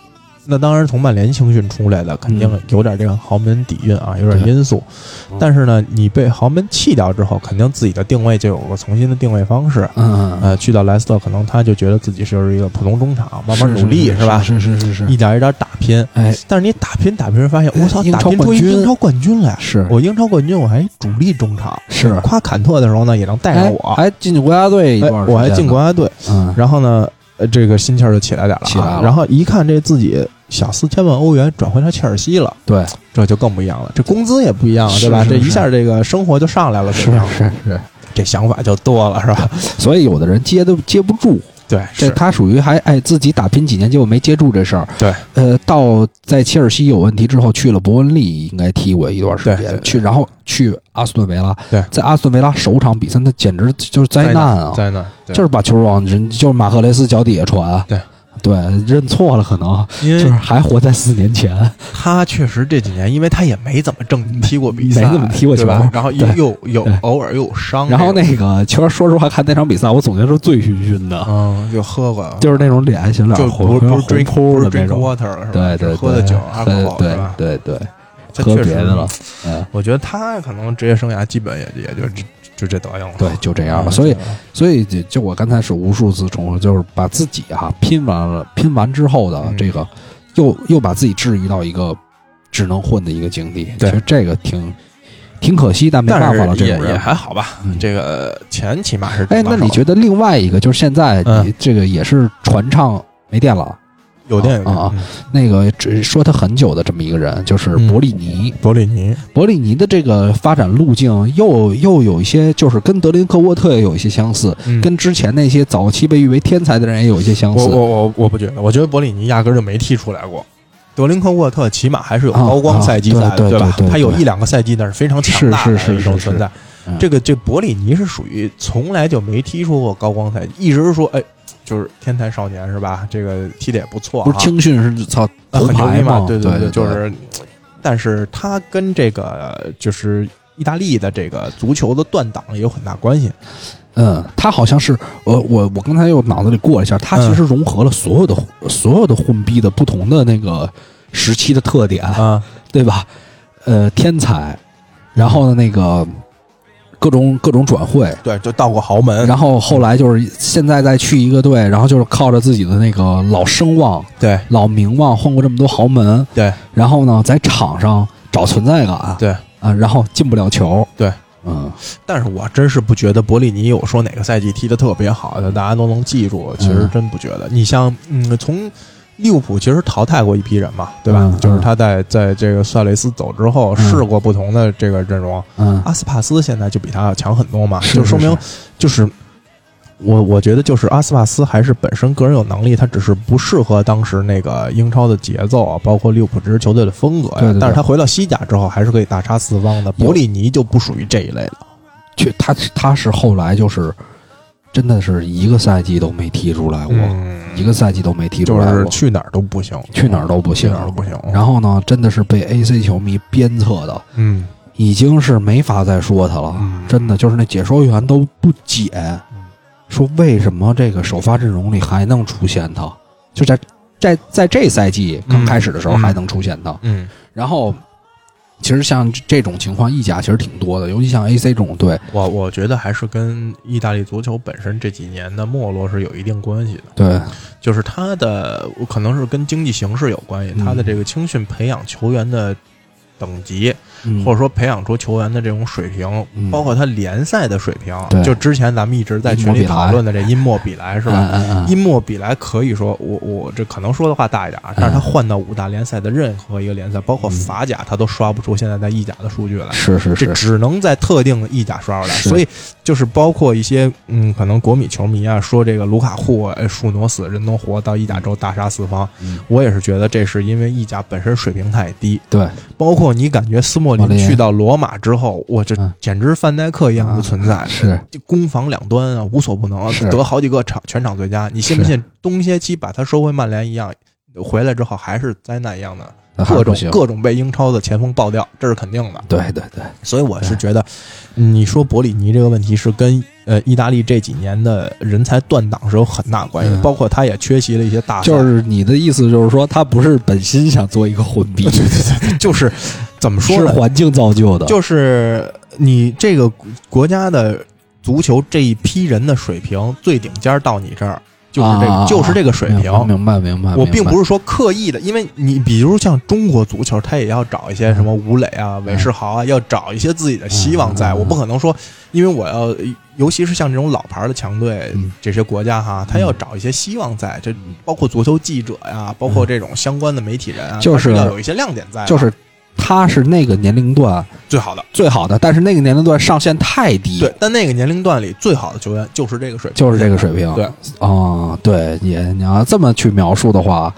那当然，从曼联青训出来的，肯定嗯有点这个豪门底蕴啊，有点因素。嗯但是呢，你被豪门弃掉之后，肯定自己的定位就有个重新的定位方式。嗯，呃，去到莱斯特，可能他就觉得自己就是一个普通中场，慢慢努力是吧？是是是是一点一点打拼。哎，但是你打拼打拼，发现我操，打拼出一冠军英超冠军来！是我英超冠军，我还主力中场。是，夸坎特的时候呢，也能带哎上我，还进国家队一哎段时间呢，我还进国家队。嗯，然后呢，呃，这个心气儿就起来点了啊，起来了然后一看这自己小四千万欧元转回到切尔西了，对，这就更不一样了。这工资也不一样了，对吧？这一下这个生活就上来了，是对吧是是，这想法就多了，是吧？[laughs] 所以有的人接都接不住，对，这，他属于还哎自己打拼几年，结果没接住这事儿。对，呃，到在切尔西有问题之后，去了伯恩利，应该踢过一段时间去然后去阿斯顿维拉，对在阿斯顿维拉首场比赛，那简直就是灾难啊！灾难，就是把球往人，就是马赫雷斯脚底下传。对对，认错了，可能因为就是还活在四年前。他确实这几年，因为他也没怎么正踢过比赛，没怎么踢过球？然后又又有偶尔又有伤，然后那个其实，说实话，看那场比赛，我总觉得是醉醺醺的，嗯，就喝过，就是那种脸有点就红不是不是红 drink 扑不是的那 drink 种。water 了，是吧？对对，喝的酒，阿对对吧？对对，喝别的了。嗯，我觉得他可能职业生涯基本也也就就就这德行了。对，就这样了。嗯所以，所以就就我刚才是无数次重复，就是把自己哈、拼完了，拼完之后的嗯这个，又又把自己置于到一个只能混的一个境地。其实这个挺挺可惜，但没办法了，是也也这种人。还好吧嗯。这个钱起码是哎，那你觉得另外一个就是现在这个也是传唱没电了，有电影啊那个只说他很久的这么一个人，就是嗯伯利尼。伯利尼，伯利尼的这个发展路径又又有一些，就是跟德林克沃特也有一些相似，嗯跟之前那些早期被誉为天才的人也有一些相似。我我我我不觉得，我觉得伯利尼压根儿就没踢出来过。德林克沃特起码还是有高光赛季在对，吧他有一两个赛季那是非常强大的是是是是一种存在。嗯这个这伯里尼是属于从来就没踢出过高光赛季，一直是说哎，就是天才少年是吧？这个踢的也不错、啊，不是青训是操很牛逼牌嘛？对对对，就是，但是他跟这个就是意大利的这个足球的断档也有很大关系。嗯，他好像是我我我刚才又脑子里过了一下，他其实融合了所有的、所有的混逼的不同的那个时期的特点，啊，对吧？呃，天才，然后呢那个各种各种转会，对，就到过豪门，然后后来就是现在再去一个队，然后就是靠着自己的那个老声望、对。老名望混过这么多豪门，对。然后呢在场上找存在感，对。啊，然后进不了球，对，嗯，但是我真是不觉得伯利尼有说哪个赛季踢得特别好的，大家都能记住。其实嗯。真不觉得。你像，嗯，从利物浦其实淘汰过一批人嘛，对吧？嗯就是他在在这个苏亚雷斯走之后，嗯试过不同的这个阵容。嗯阿斯帕斯现在就比他要强很多嘛，是就说明就是我我觉得就是阿斯帕斯还是本身个人有能力，他只是不适合当时那个英超的节奏啊，包括利物浦这支球队的风格呀。对对对但是他回到西甲之后，还是可以大杀四方的。有博里尼就不属于这一类了。去他他是后来就是真的是一个赛季都没踢出来过，嗯。一个赛季都没踢出来过，是去哪儿都不行，去哪儿都不行。去哪儿都不行。然后呢，真的是被 AC 球迷鞭策的，嗯，已经是没法再说他了。嗯。真的就是那解说员都不解，说为什么这个首发阵容里还能出现他？就在在在这赛季刚开始的时候嗯还能出现他。嗯，然后，其实像这种情况，意甲其实挺多的，尤其像 AC 这种队，我我觉得还是跟意大利足球本身这几年的没落是有一定关系的。对，就是他的可能是跟经济形势有关系，嗯他的这个青训培养球员的等级，嗯或者说培养出球员的这种水平，嗯包括他联赛的水平对。就之前咱们一直在群里讨论的这因莫比莱是吧？嗯嗯嗯因莫比莱可以说，我我这可能说的话大一点啊，但是他换到五大联赛的任何一个联赛，包括法甲，他都刷不出现在在意甲的数据来。是是是，这只能在特定的意甲刷出来，所以就是包括一些嗯，可能国米球迷啊说这个卢卡库呃树挪死人挪活到意甲之后大杀四方，嗯。我也是觉得这是因为意甲本身水平太低，对，包括你感觉斯莫莫林林去到罗马之后，我这嗯。简直范戴克一样的存在，是。攻防两端啊无所不能，是。得好几个场全场最佳，你信不信东歇期把他收回曼联一样？回来之后还是灾难一样的，各种各种被英超的前锋爆掉，这是肯定的。对对对，所以我是觉得，嗯你说博里尼这个问题是跟呃意大利这几年的人才断档是有很大关系包括他也缺席了一些大赛，就是你的意思就是说，他不是本心想做一个混逼，[laughs] 就是怎么说呢？是环境造就的，就是你这个国家的足球这一批人的水平最顶尖到你这儿，就是这个、啊就是这个水平。明白明白。我并不是是说刻意的，因为你比如像中国足球，他也要找一些什么吴磊啊、韦世豪啊，要找一些自己的希望在。我不可能说，因为我要，尤其是像这种老牌的强队嗯，这些国家哈，他要找一些希望在。这包括足球记者呀，包括这种相关的媒体人啊，就是要有一些亮点在的，就是他是那个年龄段最好的。最好的，但是那个年龄段上限太低，对，，但那个年龄段里最好的球员就是这个水平，就是这个水平。对，啊，对，也你要这么去描述的话，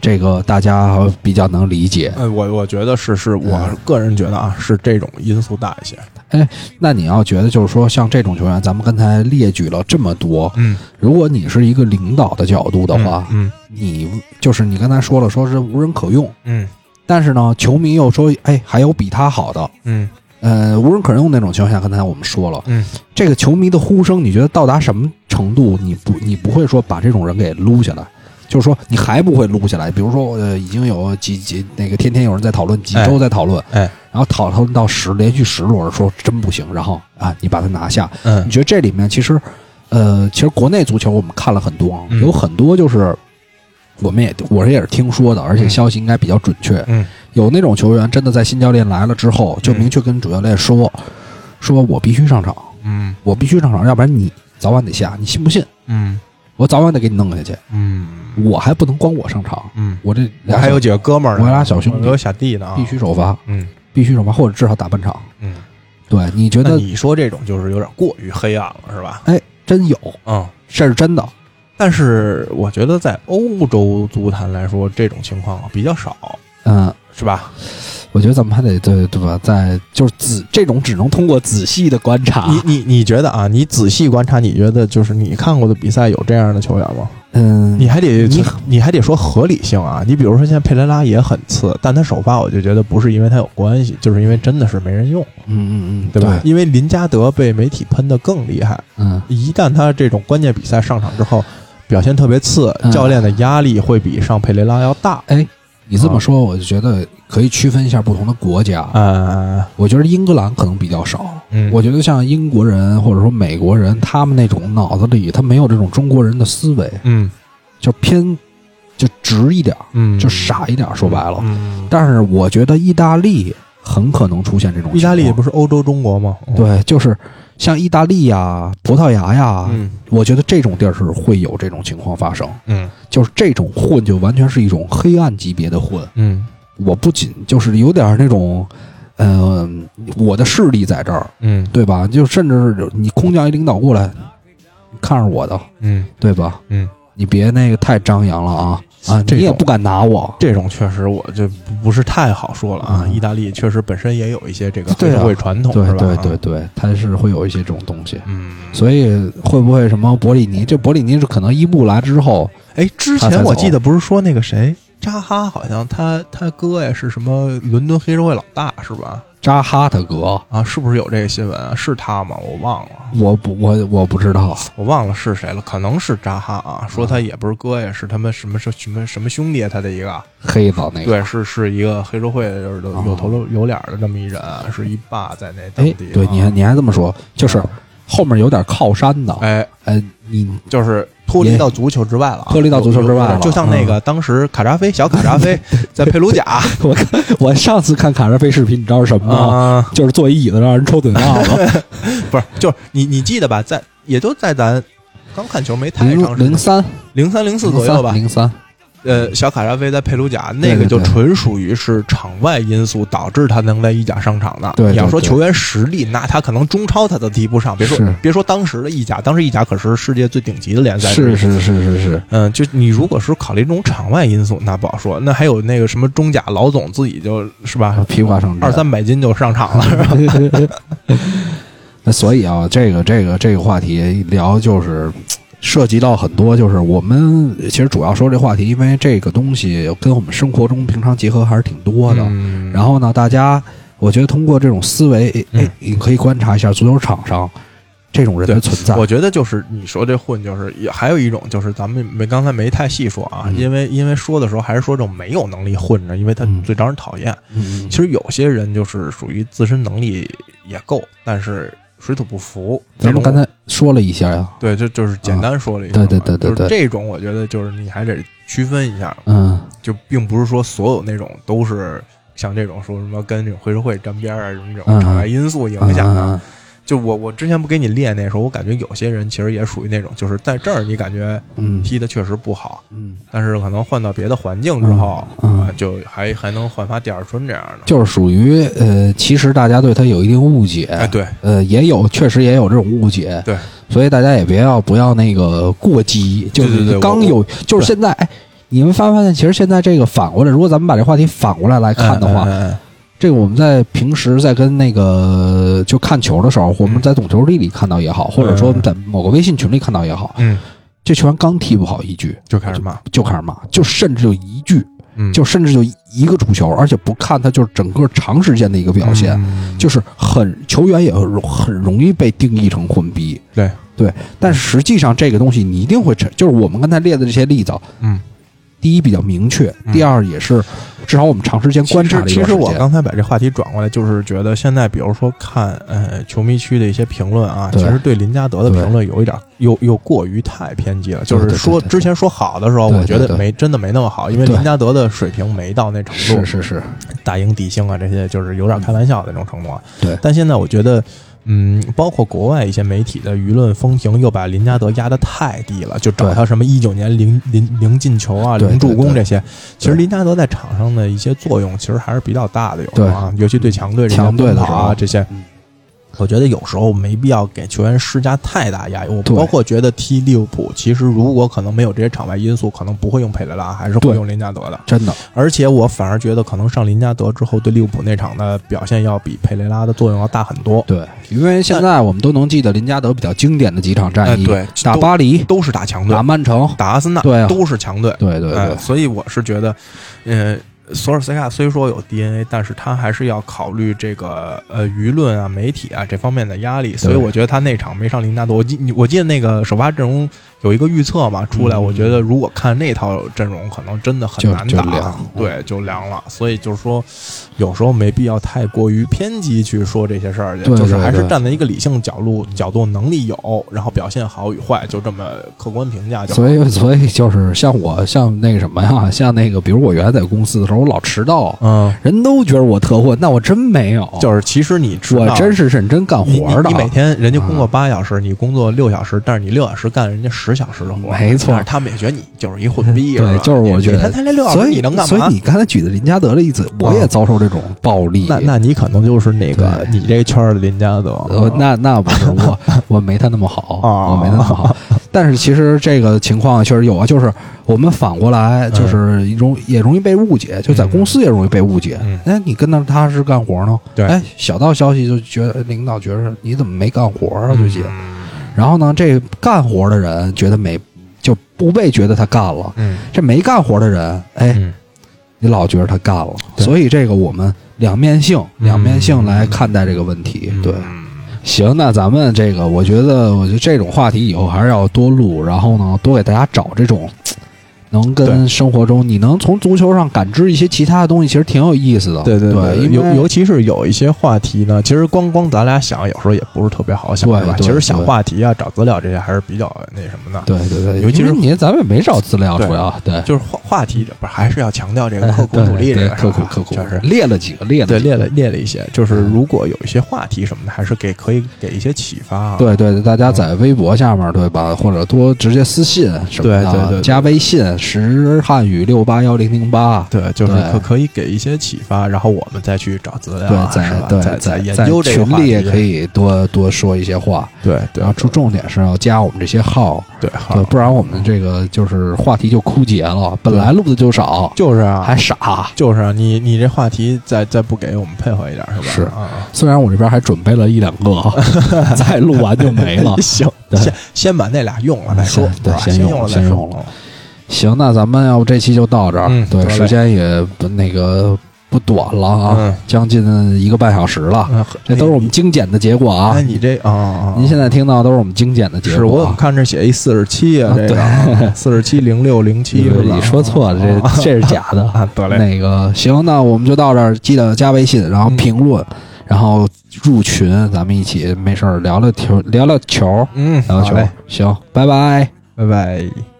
这个大家比较能理解。呃，我我觉得是是我嗯个人觉得啊，是这种因素大一些。那你要觉得就是说，像这种球员，咱们刚才列举了这么多，嗯如果你是一个领导的角度的话，嗯你就是你刚才说了，说是无人可用，嗯但是呢，球迷又说，哎，还有比他好的。嗯。呃，无人可用那种情况下，刚才我们说了，嗯。这个球迷的呼声，你觉得到达什么程度，你不你不会说把这种人给撸下来，就是说你还不会撸下来。比如说，呃，已经有几几那个天天有人在讨论，几周在讨论，哎。然后讨论到十连续十轮，说真不行，然后啊，你把他拿下。嗯。你觉得这里面其实，呃，其实国内足球我们看了很多有很多就是我们也我这也是听说的，而且嗯消息应该比较准确。嗯有那种球员真的在新教练来了之后，就嗯明确跟主教练说，说我必须上场，嗯我必须上场，要不然你早晚得下，你信不信？嗯我早晚得给你弄下去，嗯我还不能光我上场，嗯，我这我还有几个哥们儿呢，我俩小兄弟我有小弟呢啊，必须首发，嗯必须首发，或者至少打半场。嗯。对，你觉得？你说这种就是有点过于黑暗了，是吧？哎，真有，嗯。这是真的。但是我觉得在欧洲足坛来说，这种情况比较少，嗯，是吧？我觉得咱们还得对对吧？在就是仔这种只能通过仔细的观察。你你你觉得啊？你仔细观察，你觉得就是你看过的比赛有这样的球员吗？嗯，你还得你你还得说合理性啊！你比如说现在佩雷拉也很次，但他首发我就觉得不是因为他有关系，就是因为真的是没人用，嗯嗯嗯，对吧？因为林加德被媒体喷的更厉害，嗯，一旦他这种关键比赛上场之后，表现特别次，嗯教练的压力会比上佩雷拉要大。哎，你这么说，我就觉得可以区分一下不同的国家。嗯，我觉得英格兰可能比较少。嗯，我觉得像英国人或者说美国人，他们那种脑子里他没有这种中国人的思维，嗯就偏就直一点儿，嗯，就傻一点儿。说白了，嗯，但是我觉得意大利很可能出现这种情况。意大利不是欧洲中国吗？嗯，对，就是像意大利呀、葡萄牙呀，嗯我觉得这种地儿是会有这种情况发生。嗯就是这种混，就完全是一种黑暗级别的混。嗯我不仅就是有点那种，嗯、我的势力在这儿，嗯对吧？就甚至是你空降一领导过来，看着我的，嗯对吧？嗯，你别那个太张扬了啊啊！这你也不敢拿我，这种确实我就不不是太好说了啊。嗯意大利确实本身也有一些这个黑社会传统，对是吧？对对对，它是会有一些这种东西。嗯，所以会不会什么博里尼？这博里尼是可能伊布来之后，哎，之前我记得不是说那个谁扎哈，好像他他哥呀是什么伦敦黑社会老大是吧？扎哈特格，啊，是不是有这个新闻啊？是他吗？我忘了，我不我我不知道，我忘了是谁了，可能是扎哈啊。说他也不是哥呀，是他们什么什什么什么兄弟啊，他的一个，黑子那个。对，是是一个黑社会的，就是哦有头有脸的这么一人，是一霸在那当哎对，你还你还这么说，就是后面有点靠山的，哎，哎，你就是脱离到足球之外了啊，脱离到足球之外了。嗯就像那个当时卡扎菲小卡扎菲 [laughs] 在佩鲁贾。[laughs] 我看我上次看卡扎菲视频，你知道是什么吗？啊，就是坐一椅子让人抽嘴巴子，[laughs] 不是，就是你你记得吧？在也就在咱刚看球没太长零时间，零三。零三零四左右吧。零三，呃，小卡扎菲在佩鲁贾那个就纯属于是场外因素导致他能在意甲上场的。对对对你要说球员实力，那他可能中超他都提不上。别说别说当时的意甲，当时意甲可是世界最顶级的联赛。是是是是是，嗯，就你如果是考虑这种场外因素，那不好说。那还有那个什么中甲老总自己就是吧，披挂上二三百斤就上场了，是吧？那所以啊，这个这个这个话题聊就是涉及到很多，就是我们其实主要说这话题，因为这个东西跟我们生活中平常结合还是挺多的。嗯然后呢，大家我觉得通过这种思维，你可以观察一下足球场上这种人的存在。我觉得就是你说这混，就是也还有一种就是咱们没刚才没太细说啊，嗯因为因为说的时候还是说这种没有能力混着，因为他嗯最招人讨厌。嗯，其实有些人就是属于自身能力也够，但是水土不服。咱们刚才说了一下呀，对，就就是简单说了一下啊、对对对对就是这种我觉得就是你还得区分一下，嗯就并不是说所有那种都是像这种说什么跟这种黑社会沾边啊什么这嗯种场外因素影嗯响的。嗯就我我之前不给你练那时候，我感觉有些人其实也属于那种，就是在这儿你感觉嗯。踢的确实不好，嗯，但是可能换到别的环境之后，嗯。嗯。啊，就还还能焕发第二春这样的。就是属于呃，其实大家对他有一定误解，哎，对。呃，也有确实也有这种误解，对，所以大家也别要不要那个过激，就是刚有，就是现在，哎，你们发没发现，其实现在这个反过来，如果咱们把这话题反过来来看的话，这个我们在平时在跟那个就看球的时候，我们在懂球帝里看到也好，或者说在某个微信群里看到也好，嗯，这球员刚踢不好一局就开始骂，就开始骂，就甚至就一句，嗯，就甚至就一个主球，而且不看他就是整个长时间的一个表现，嗯。就是很球员也很容易被定义成混逼。对。对，但实际上这个东西你一定会成，就是我们刚才列的这些例子，嗯，第一比较明确，嗯第二也是至少我们长时间观察了一其实。我刚才把这话题转过来，就是觉得现在比如说看呃球迷区的一些评论啊，其实对林加德的评论有一点又又过于太偏激了。就是说之前说好的时候，我觉得没真的没那么好，因为林加德的水平没到那程度，是是是，打赢底薪啊这些，就是有点开玩笑的那种程度啊。对但现在我觉得。嗯，包括国外一些媒体的舆论风评又把林加德压得太低了，就找他什么一九年零零零进球啊、零助攻这些。其实林加德在场上的一些作用，其实还是比较大的，有啊，尤其对强队强队的啊。这些嗯，我觉得有时候没必要给球员施加太大压力。我包括觉得踢利物浦，其实如果可能没有这些场外因素，可能不会用佩雷拉，还是会用林加德的。真的而且我反而觉得，可能上林加德之后，对利物浦那场的表现要比佩雷拉的作用要大很多。对，因为现在我们都能记得林加德比较经典的几场战役，哎对打巴黎、都是打强队打，曼城，打阿森纳，对啊都是强队。对对对，哎所以我是觉得，呃，索尔斯克亚虽说有 DNA，但是他还是要考虑这个呃舆论啊、媒体啊这方面的压力。所以我觉得他那场没上林纳德，我记我记得那个首发阵容有一个预测嘛出来，嗯。我觉得如果看那套阵容，可能真的很难打，对，就凉了。所以就是说，有时候没必要太过于偏激去说这些事儿去，就是还是站在一个理性角度角度，能力有，然后表现好与坏，就这么客观评价。所以所以就是像我像那个什么呀，像那个比如我原来在公司的时候，我老迟到，嗯，人都觉得我特混，那我真没有，就是其实你我真是认真干活的。你你每天人家工作啊八小时，你工作六小时，但是你六小时干人家十小时的活，没错但是他们也觉得你就是一混逼，对，就是我觉得他他这六小时所以你能干嘛？所以你刚才举的林加德的例子，我也遭受这种暴力。那那你可能就是那个你这圈儿的林加德，呃，那那不是我，[laughs] 我没他那么好，哦我没他那么好。但是其实这个情况确实有啊，就是我们反过来，就是容也容易被误解，就在公司也容易被误解嗯。哎，你跟那他是干活呢？对哎，小道消息就觉得领导觉得你怎么没干活啊？最近，嗯然后呢，这干活的人觉得没就不被觉得他干了，嗯。这没干活的人，哎，嗯。你老觉得他干了，所以这个我们两面性，嗯。两面性来看待这个问题。对，嗯行，那咱们这个，我觉得，我觉得这种话题以后还是要多录，然后呢，多给大家找这种能跟生活中你能从足球上感知一些其他的东西，其实挺有意思的。对对对，尤尤其是有一些话题呢，其实光光咱俩想，有时候也不是特别好想，对吧？其实想话题啊、找资料这些还是比较那什么的。对对对，尤其是因为你咱们也没找资料，主要对就是话话题，不是还是要强调这个刻苦 [laughs] 努力这对个，刻苦刻苦，确实。列了几个，列了对，列了列了一些，就是如果有一些话题什么的，还是给可以给一些启发啊。对对对，大家在微博下面对吧，或者多直接私信什么的，加微信时汉语六八幺零零八，对，就是可可以给一些启发，然后我们再去找资料对啊，，是在吧再研究这个群里也可。以多多说一些话，对对然后重重点是要加我们这些号，对，对，好，不然我们这个就是话题就枯竭了，本来录的就少，就是啊，还傻。就是啊，你你这话题再再不给我们配合一点是吧？是。啊，虽然我这边还准备了一两个，[laughs] 再录完就没了。行，对。先先把那俩用了再说先，对先用了再说。先用了。行，那咱们要不这期就到这儿，对，时间也不那个不短了啊，嗯将近一个半小时了，嗯这都是我们精简的结果啊哎，。你这啊啊，您现在听到都是我们精简的结果是我。怎么看这写一四十七啊？啊这个四十七零六零七你说错了，啊这这是假的。啊，得嘞，那个行，那我们就到这儿，记得加微信，然后嗯评论，然后入群，咱们一起没事儿聊聊球，聊聊球，嗯，聊聊球，。行，拜拜。拜拜。